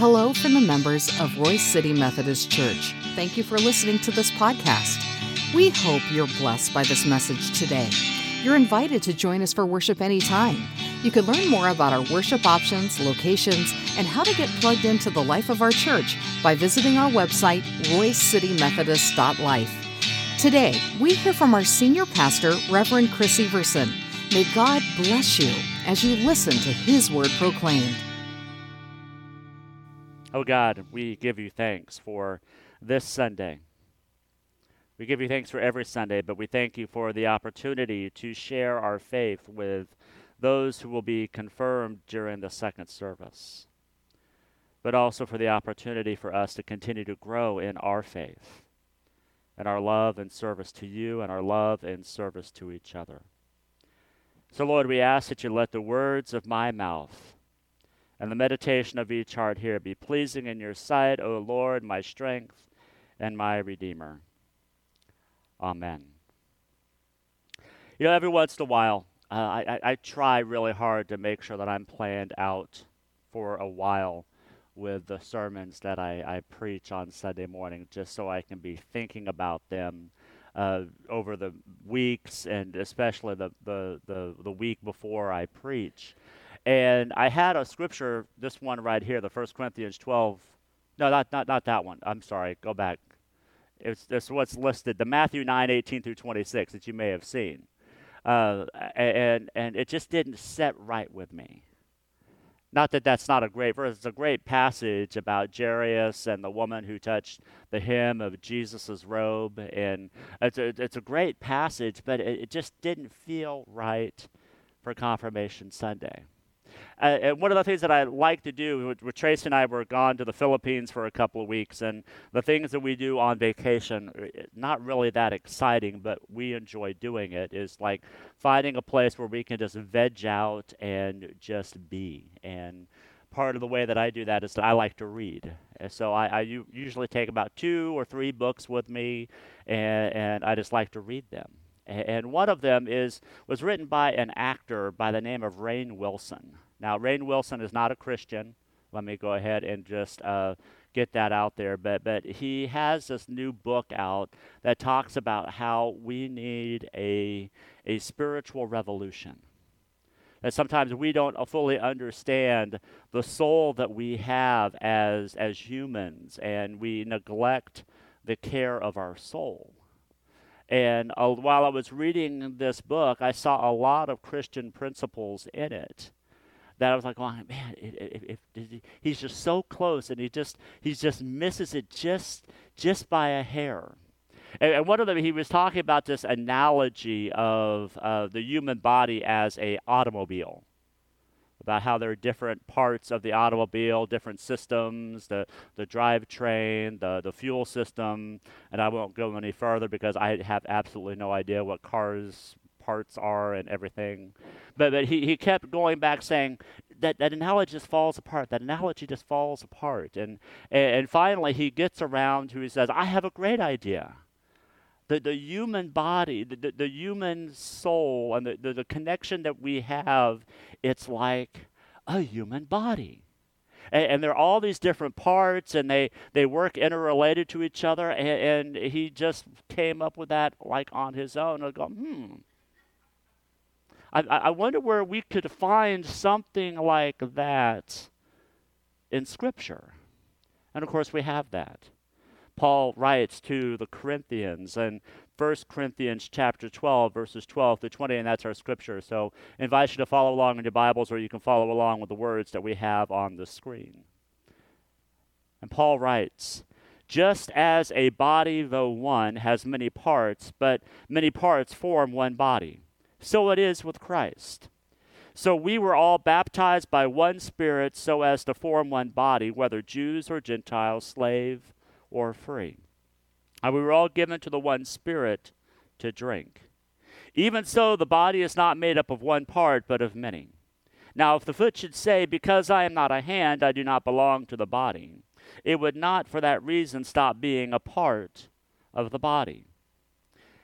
Hello from the members of Royse City Methodist Church. Thank you for listening to this podcast. We hope you're blessed by this message today. You're invited to join us for worship anytime. You can learn more about our worship options, locations, and how to get plugged into the life of our church by visiting our website, roysecitymethodist.life. Today, we hear from our senior pastor, Reverend Chris Everson. May God bless you as you listen to his word proclaimed. Oh God, we give you thanks for this Sunday. We give you thanks for every Sunday, but we thank you for the opportunity to share our faith with those who will be confirmed during the second service, but also for the opportunity for us to continue to grow in our faith and our love and service to you and our love and service to each other. So, Lord, we ask that you let the words of my mouth and the meditation of each heart here be pleasing in your sight, O Lord, my strength and my Redeemer. Amen. You know, every once in a while, uh, I, I, I try really hard to make sure that I'm planned out for a while with the sermons that I, I preach on Sunday morning, just so I can be thinking about them uh, over the weeks and especially the, the, the, the week before I preach. And I had a scripture, this one right here, the First Corinthians 12. No, not, not, not that one. I'm sorry. Go back. It's, it's what's listed, the Matthew 9, 18 through 26 that you may have seen. Uh, and, and it just didn't set right with me. Not that that's not a great verse. It's a great passage about Jairus and the woman who touched the hem of Jesus' robe. And it's a, it's a great passage, but it, it just didn't feel right for Confirmation Sunday. Uh, and one of the things that I like to do, with, Tracy and I were gone to the Philippines for a couple of weeks, and the things that we do on vacation, uh, not really that exciting, but we enjoy doing it, is like finding a place where we can just veg out and just be. And part of the way that I do that is that I like to read. And so I, usually take about two or three books with me, and, and I just like to read them. And one of them is was written by an actor by the name of Rainn Wilson. Now, Rainn Wilson is not a Christian. Let me go ahead and just uh, get that out there. But but he has this new book out that talks about how we need a a spiritual revolution. That sometimes we don't fully understand the soul that we have as as humans, and we neglect the care of our soul. And uh, while I was reading this book, I saw a lot of Christian principles in it. That I was like, oh, man, it, it, he's just so close, and he just he just misses it just just by a hair. And, and one of them, he was talking about this analogy of uh, the human body as a automobile about how there are different parts of the automobile, different systems, the, the drivetrain, the, the fuel system, and I won't go any further because I have absolutely no idea what cars parts are and everything. But, but he, he kept going back saying that, that analogy just falls apart. That analogy just falls apart. And, and, and finally he gets around to he says, I have a great idea the, the human body, the, the, the human soul, and the, the, the connection that we have, it's like a human body. And, and there are all these different parts, and they, they work interrelated to each other. And, and he just came up with that like on his own. I go, hmm. I, I wonder where we could find something like that in Scripture. And of course, we have that. Paul writes to the Corinthians in 1 Corinthians chapter 12, verses 12 to 20, and that's our scripture. So I invite you to follow along in your Bibles, or you can follow along with the words that we have on the screen. And Paul writes, just as a body, though one, has many parts, but many parts form one body, so it is with Christ. So we were all baptized by one Spirit so as to form one body, whether Jews or Gentiles, slave or free. And we were all given to the one Spirit to drink. Even so, the body is not made up of one part, but of many. Now, if the foot should say, Because I am not a hand, I do not belong to the body, it would not for that reason stop being a part of the body.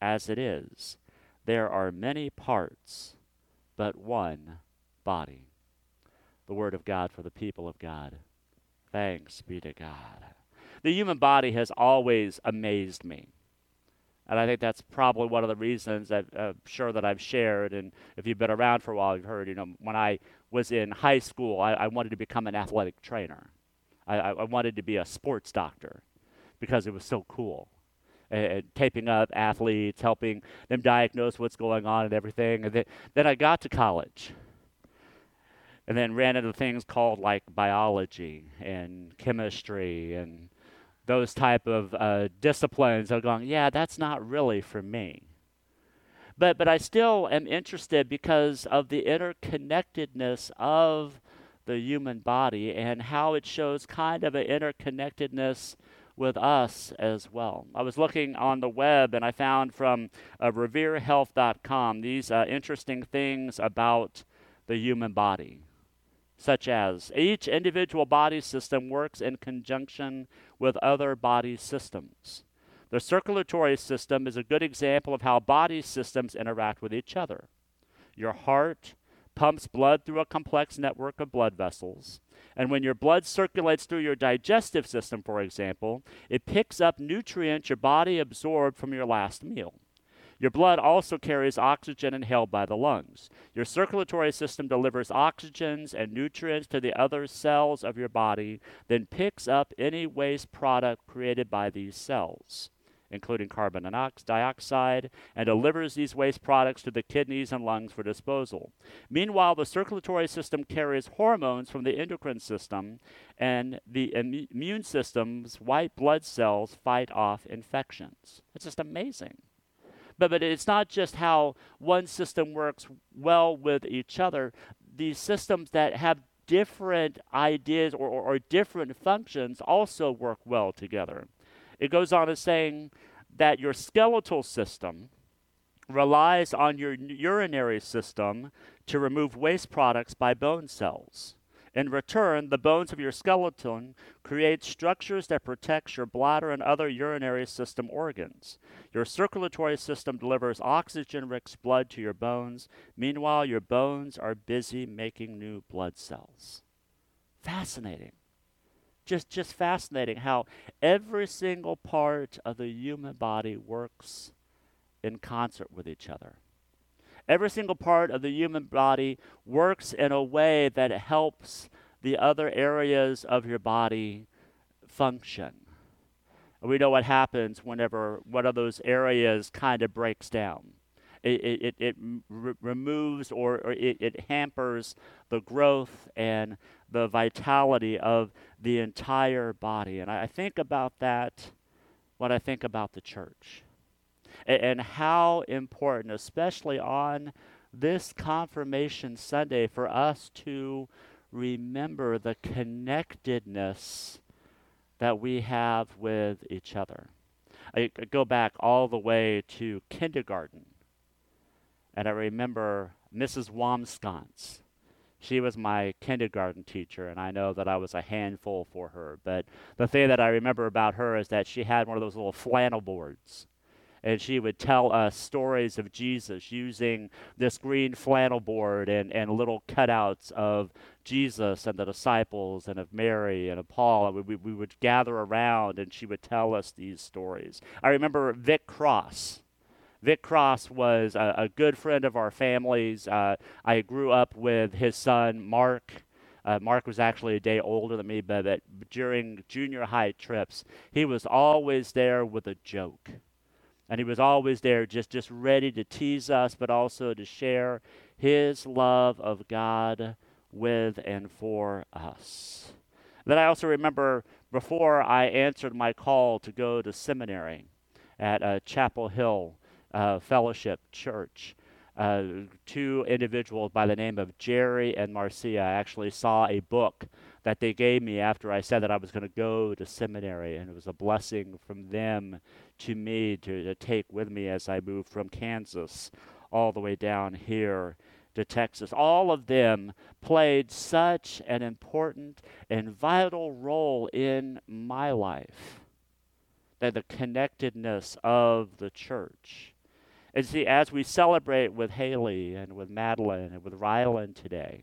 As it is, there are many parts, but one body. The Word of God for the people of God. Thanks be to God. The human body has always amazed me. And I think that's probably one of the reasons I'm uh, sure that I've shared. And if you've been around for a while, you've heard, you know, when I was in high school, I, I wanted to become an athletic trainer. I, I, wanted to be a sports doctor because it was so cool. And taping up athletes, helping them diagnose what's going on and everything. And then, then I got to college and then ran into things called like biology and chemistry and those type of uh, disciplines are going yeah that's not really for me but but i still am interested because of the interconnectedness of the human body and how it shows kind of an interconnectedness with us as well. I was looking on the web and I found from uh, reverehealth.com these uh, interesting things about the human body such as each individual body system works in conjunction with other body systems. The circulatory system is a good example of how body systems interact with each other. Your heart pumps blood through a complex network of blood vessels. And when your blood circulates through your digestive system, for example, it picks up nutrients your body absorbed from your last meal. Your blood also carries oxygen inhaled by the lungs. Your circulatory system delivers oxygens and nutrients to the other cells of your body, then picks up any waste product created by these cells, including carbon dioxide, and delivers these waste products to the kidneys and lungs for disposal. Meanwhile, the circulatory system carries hormones from the endocrine system, and the immune system's white blood cells fight off infections. It's just amazing. But, but it's not just how one system works well with each other. These systems that have different ideas or, or, or different functions also work well together. It goes on to saying that your skeletal system relies on your urinary system to remove waste products by bone cells. In return, the bones of your skeleton create structures that protect your bladder and other urinary system organs. Your circulatory system delivers oxygen-rich blood to your bones. Meanwhile, your bones are busy making new blood cells. Fascinating. Just just fascinating how every single part of the human body works in concert with each other. Every single part of the human body works in a way that helps the other areas of your body function. We know what happens whenever one of those areas kind of breaks down. It, it, it r- removes or, or it, it hampers the growth and the vitality of the entire body. And I, I think about that when I think about the church and, and how important, especially on this confirmation Sunday, for us to remember the connectedness that we have with each other. I go back all the way to kindergarten, and I remember Mrs. Wamsconce. She was my kindergarten teacher, and I know that I was a handful for her. But the thing that I remember about her is that she had one of those little flannel boards and she would tell us stories of Jesus using this green flannel board and, and little cutouts of Jesus and the disciples and of Mary and of Paul. And we, we would gather around and she would tell us these stories. I remember Vic Cross. Vic Cross was a, a good friend of our family's. Uh, I grew up with his son, Mark. Uh, Mark was actually a day older than me, but, but during junior high trips, he was always there with a joke and he was always there just just ready to tease us but also to share his love of god with and for us then i also remember before i answered my call to go to seminary at uh, chapel hill uh, fellowship church uh, two individuals by the name of Jerry and Marcia. Actually saw a book that they gave me after I said that I was going to go to seminary. And it was a blessing from them to me to, to take with me as I moved from Kansas all the way down here to Texas. All of them played such an important and vital role in my life. That the connectedness of the church. And see, as we celebrate with Haley and with Madeline and with Rylan today,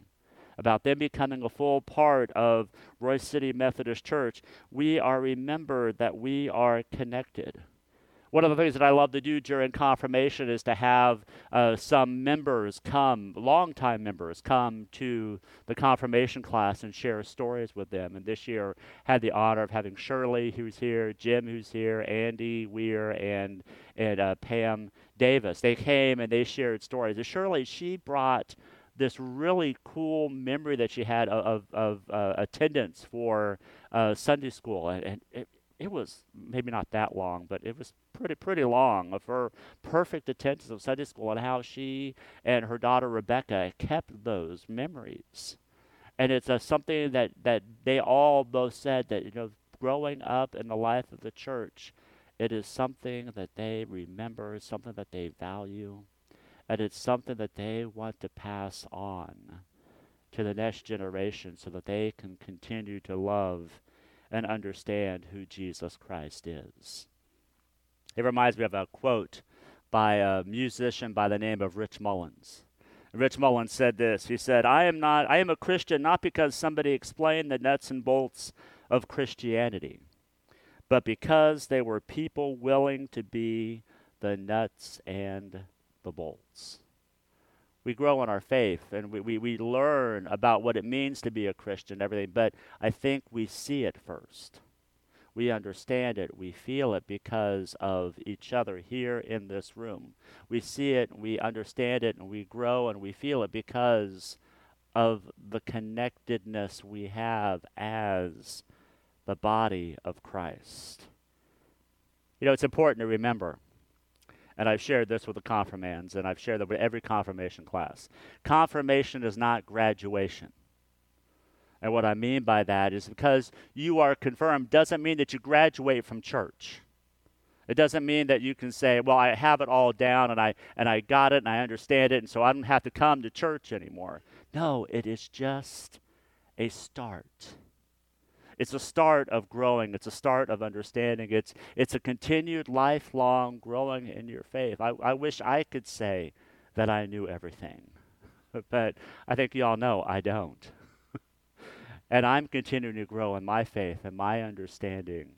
about them becoming a full part of Royse City Methodist Church, we are remembered that we are connected. One of the things that I love to do during confirmation is to have uh, some members come, longtime members, come to the confirmation class and share stories with them. And this year had the honor of having Shirley, who's here, Jim, who's here, Andy Weir, and and uh, Pam Davis. They came and they shared stories. And Shirley, she brought this really cool memory that she had of, of, of uh, attendance for uh, Sunday school, and, and it, it was maybe not that long, but it was pretty pretty long of her perfect attendance of Sunday school and how she and her daughter Rebecca kept those memories. And it's uh, something that, that they all both said that you know growing up in the life of the church, it is something that they remember, something that they value and it's something that they want to pass on to the next generation so that they can continue to love and understand who Jesus Christ is. It reminds me of a quote by a musician by the name of Rich Mullins. Rich Mullins said this. He said, "I am not I am a Christian not because somebody explained the nuts and bolts of Christianity, but because they were people willing to be the nuts and the bolts. We grow in our faith and we, we, we learn about what it means to be a Christian, everything, but I think we see it first. We understand it, we feel it because of each other here in this room. We see it, we understand it, and we grow and we feel it because of the connectedness we have as the body of Christ. You know, it's important to remember and I've shared this with the confirmands, and I've shared that with every confirmation class. Confirmation is not graduation. And what I mean by that is because you are confirmed doesn't mean that you graduate from church. It doesn't mean that you can say, "Well, I have it all down and I and I got it and I understand it and so I don't have to come to church anymore." No, it is just a start. It's a start of growing. It's a start of understanding. It's, it's a continued lifelong growing in your faith. I, I wish I could say that I knew everything, but I think you all know I don't. and I'm continuing to grow in my faith and my understanding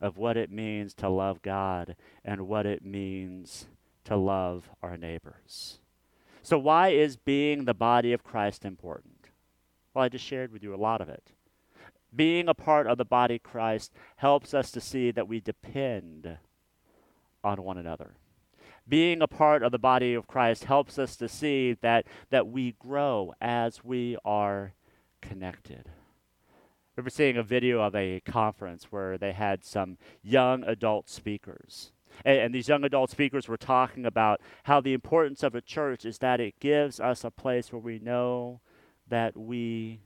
of what it means to love God and what it means to love our neighbors. So, why is being the body of Christ important? Well, I just shared with you a lot of it being a part of the body of Christ helps us to see that we depend on one another. Being a part of the body of Christ helps us to see that, that we grow as we are connected. I remember seeing a video of a conference where they had some young adult speakers. And, and, these young adult speakers were talking about how the importance of a church is that it gives us a place where we know that we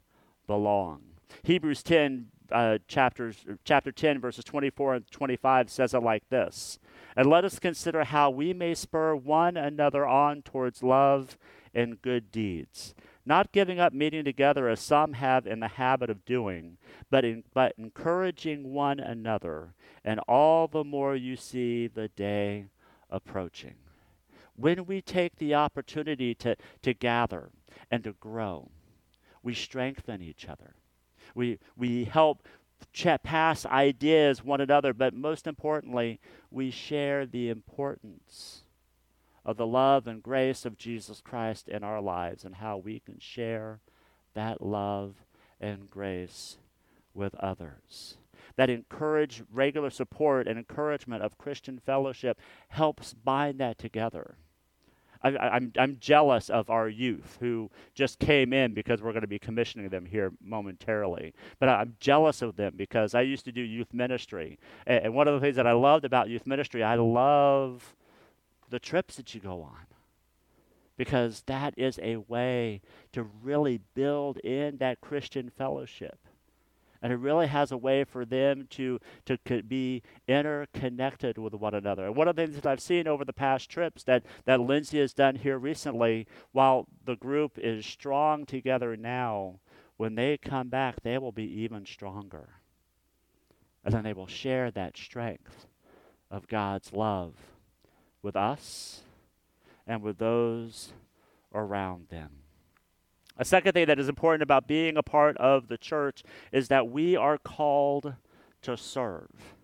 belong. Hebrews 10, uh, chapters, chapter 10, verses 24 and 25 says it like this And let us consider how we may spur one another on towards love and good deeds, not giving up meeting together as some have in the habit of doing, but, in, but encouraging one another, and all the more you see the day approaching. When we take the opportunity to, to gather and to grow, we strengthen each other. We, we help pass ideas one another, but most importantly, we share the importance of the love and grace of Jesus Christ in our lives and how we can share that love and grace with others. That encourage regular support and encouragement of Christian fellowship helps bind that together. I, am I'm, I'm jealous of our youth who just came in because we're going to be commissioning them here momentarily. But I'm jealous of them because I used to do youth ministry. And, and one of the things that I loved about youth ministry, I love the trips that you go on because that is a way to really build in that Christian fellowship. And it really has a way for them to, to be interconnected with one another. And one of the things that I've seen over the past trips that, that Lindsay has done here recently, while the group is strong together now, when they come back, they will be even stronger. And then they will share that strength of God's love with us and with those around them. A second thing that is important about being a part of the church is that we are called to serve.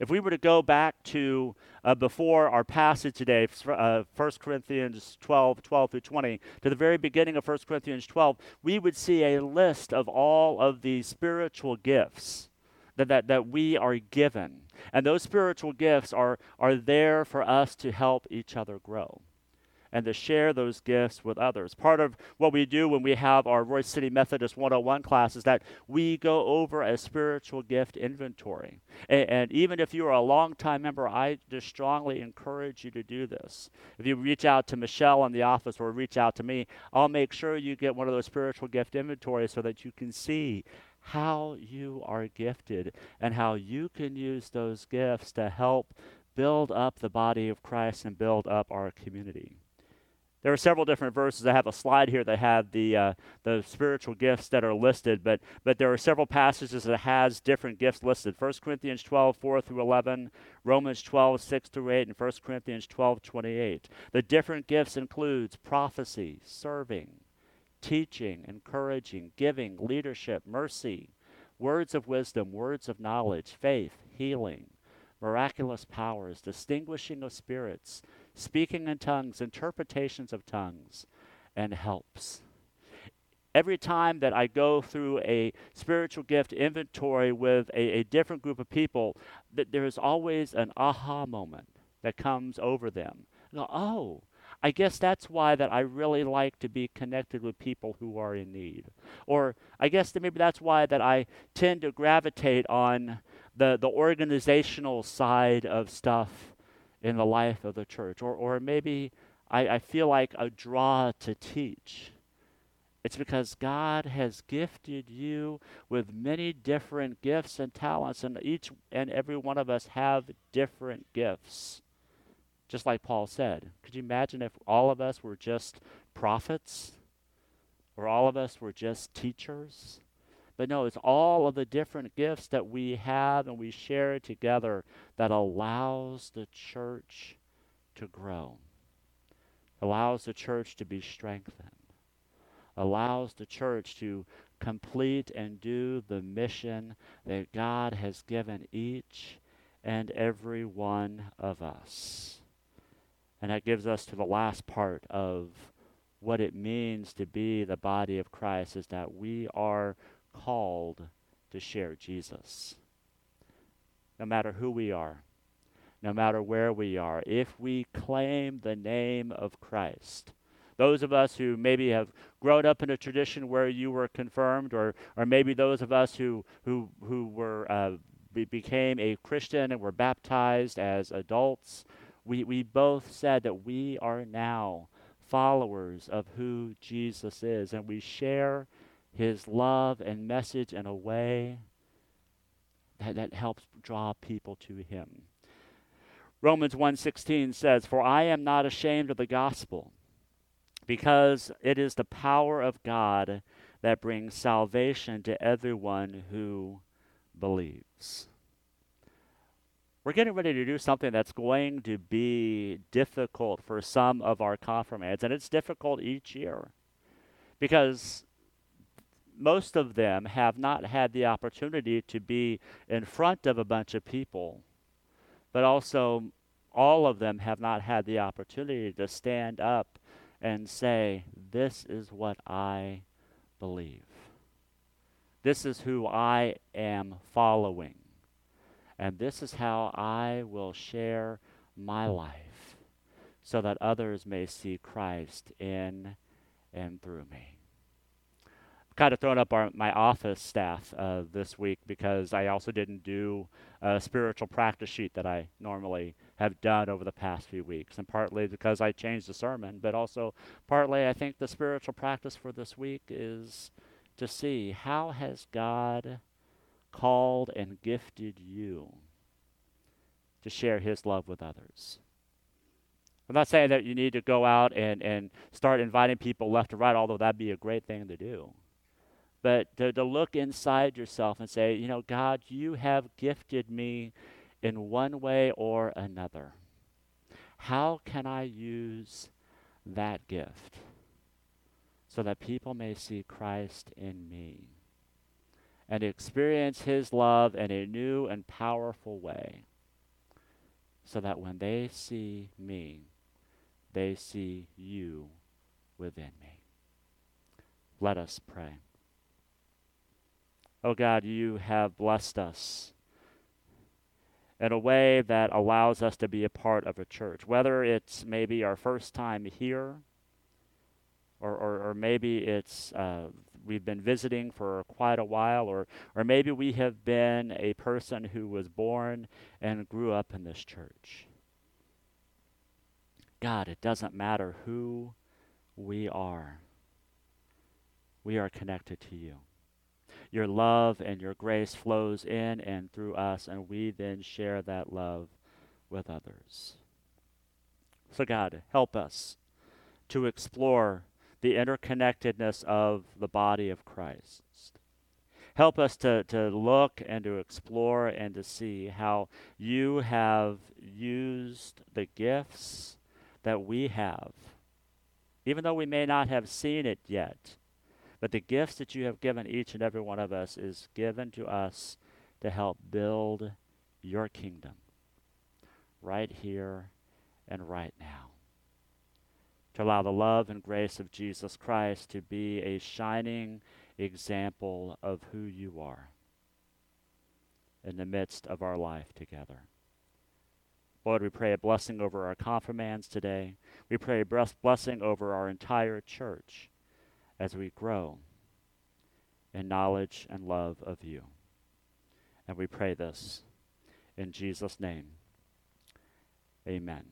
If we were to go back to uh, before our passage today, uh, 1 Corinthians 12, 12 through 20, to the very beginning of 1 Corinthians 12, we would see a list of all of the spiritual gifts that, that, that we are given. And those spiritual gifts are, are there for us to help each other grow and to share those gifts with others. Part of what we do when we have our Royse City Methodist 101 class is that we go over a spiritual gift inventory. And, and even if you are a long-time member, I just strongly encourage you to do this. If you reach out to Michelle in the office or reach out to me, I'll make sure you get one of those spiritual gift inventories so that you can see how you are gifted and how you can use those gifts to help build up the body of Christ and build up our community. There are several different verses. I have a slide here that have the uh, the spiritual gifts that are listed, but but there are several passages that has different gifts listed. 1 Corinthians 12, 4 through 11, Romans 12, 6 through 8, and 1 Corinthians 12, 28. The different gifts includes prophecy, serving, teaching, encouraging, giving, leadership, mercy, words of wisdom, words of knowledge, faith, healing, miraculous powers, distinguishing of spirits, speaking in tongues, interpretations of tongues, and helps. Every time that I go through a spiritual gift inventory with a, a different group of people, that there is always an aha moment that comes over them. Go, oh, I guess that's why that I really like to be connected with people who are in need. Or I guess that maybe that's why that I tend to gravitate on the, the organizational side of stuff in the life of the church. Or, or maybe I, I feel like a draw to teach. It's because God has gifted you with many different gifts and talents, and each and every one of us have different gifts. Just like Paul said. Could you imagine if all of us were just prophets? Or all of us were just teachers? But no, it's all of the different gifts that we have and we share together that allows the church to grow, allows the church to be strengthened, allows the church to complete and do the mission that God has given each and every one of us. And that gives us to the last part of what it means to be the body of Christ is that we are called to share Jesus. No matter who we are, no matter where we are, if we claim the name of Christ, those of us who maybe have grown up in a tradition where you were confirmed, or, or maybe those of us who, who, who were, uh, be, became a Christian and were baptized as adults, we, we both said that we are now followers of who Jesus is, and we share his love and message in a way that, that helps draw people to him. Romans 1:16 says, "For I am not ashamed of the gospel, because it is the power of God that brings salvation to everyone who believes." We're getting ready to do something that's going to be difficult for some of our confirmands, and it's difficult each year because most of them have not had the opportunity to be in front of a bunch of people, but also all of them have not had the opportunity to stand up and say, This is what I believe. This is who I am following. And this is how I will share my life so that others may see Christ in and through me kind of thrown up our, my office staff uh, this week because I also didn't do a spiritual practice sheet that I normally have done over the past few weeks. And partly because I changed the sermon, but also partly I think the spiritual practice for this week is to see how has God called and gifted you to share his love with others. I'm not saying that you need to go out and, and start inviting people left and right, although that'd be a great thing to do. But to, to look inside yourself and say, you know, God, you have gifted me in one way or another. How can I use that gift so that people may see Christ in me and experience his love in a new and powerful way so that when they see me, they see you within me. Let us pray. Oh God, you have blessed us in a way that allows us to be a part of a church, whether it's maybe our first time here, or, or, or maybe it's uh, we've been visiting for quite a while, or, or maybe we have been a person who was born and grew up in this church. God, it doesn't matter who we are, we are connected to you. Your love and your grace flows in and through us, and we then share that love with others. So, God, help us to explore the interconnectedness of the body of Christ. Help us to, to look and to explore and to see how you have used the gifts that we have, even though we may not have seen it yet. But the gifts that you have given each and every one of us is given to us to help build your kingdom right here and right now. To allow the love and grace of Jesus Christ to be a shining example of who you are in the midst of our life together. Lord, we pray a blessing over our confirmands today. We pray a blessing over our entire church as we grow in knowledge and love of you. And we pray this in Jesus' name. Amen.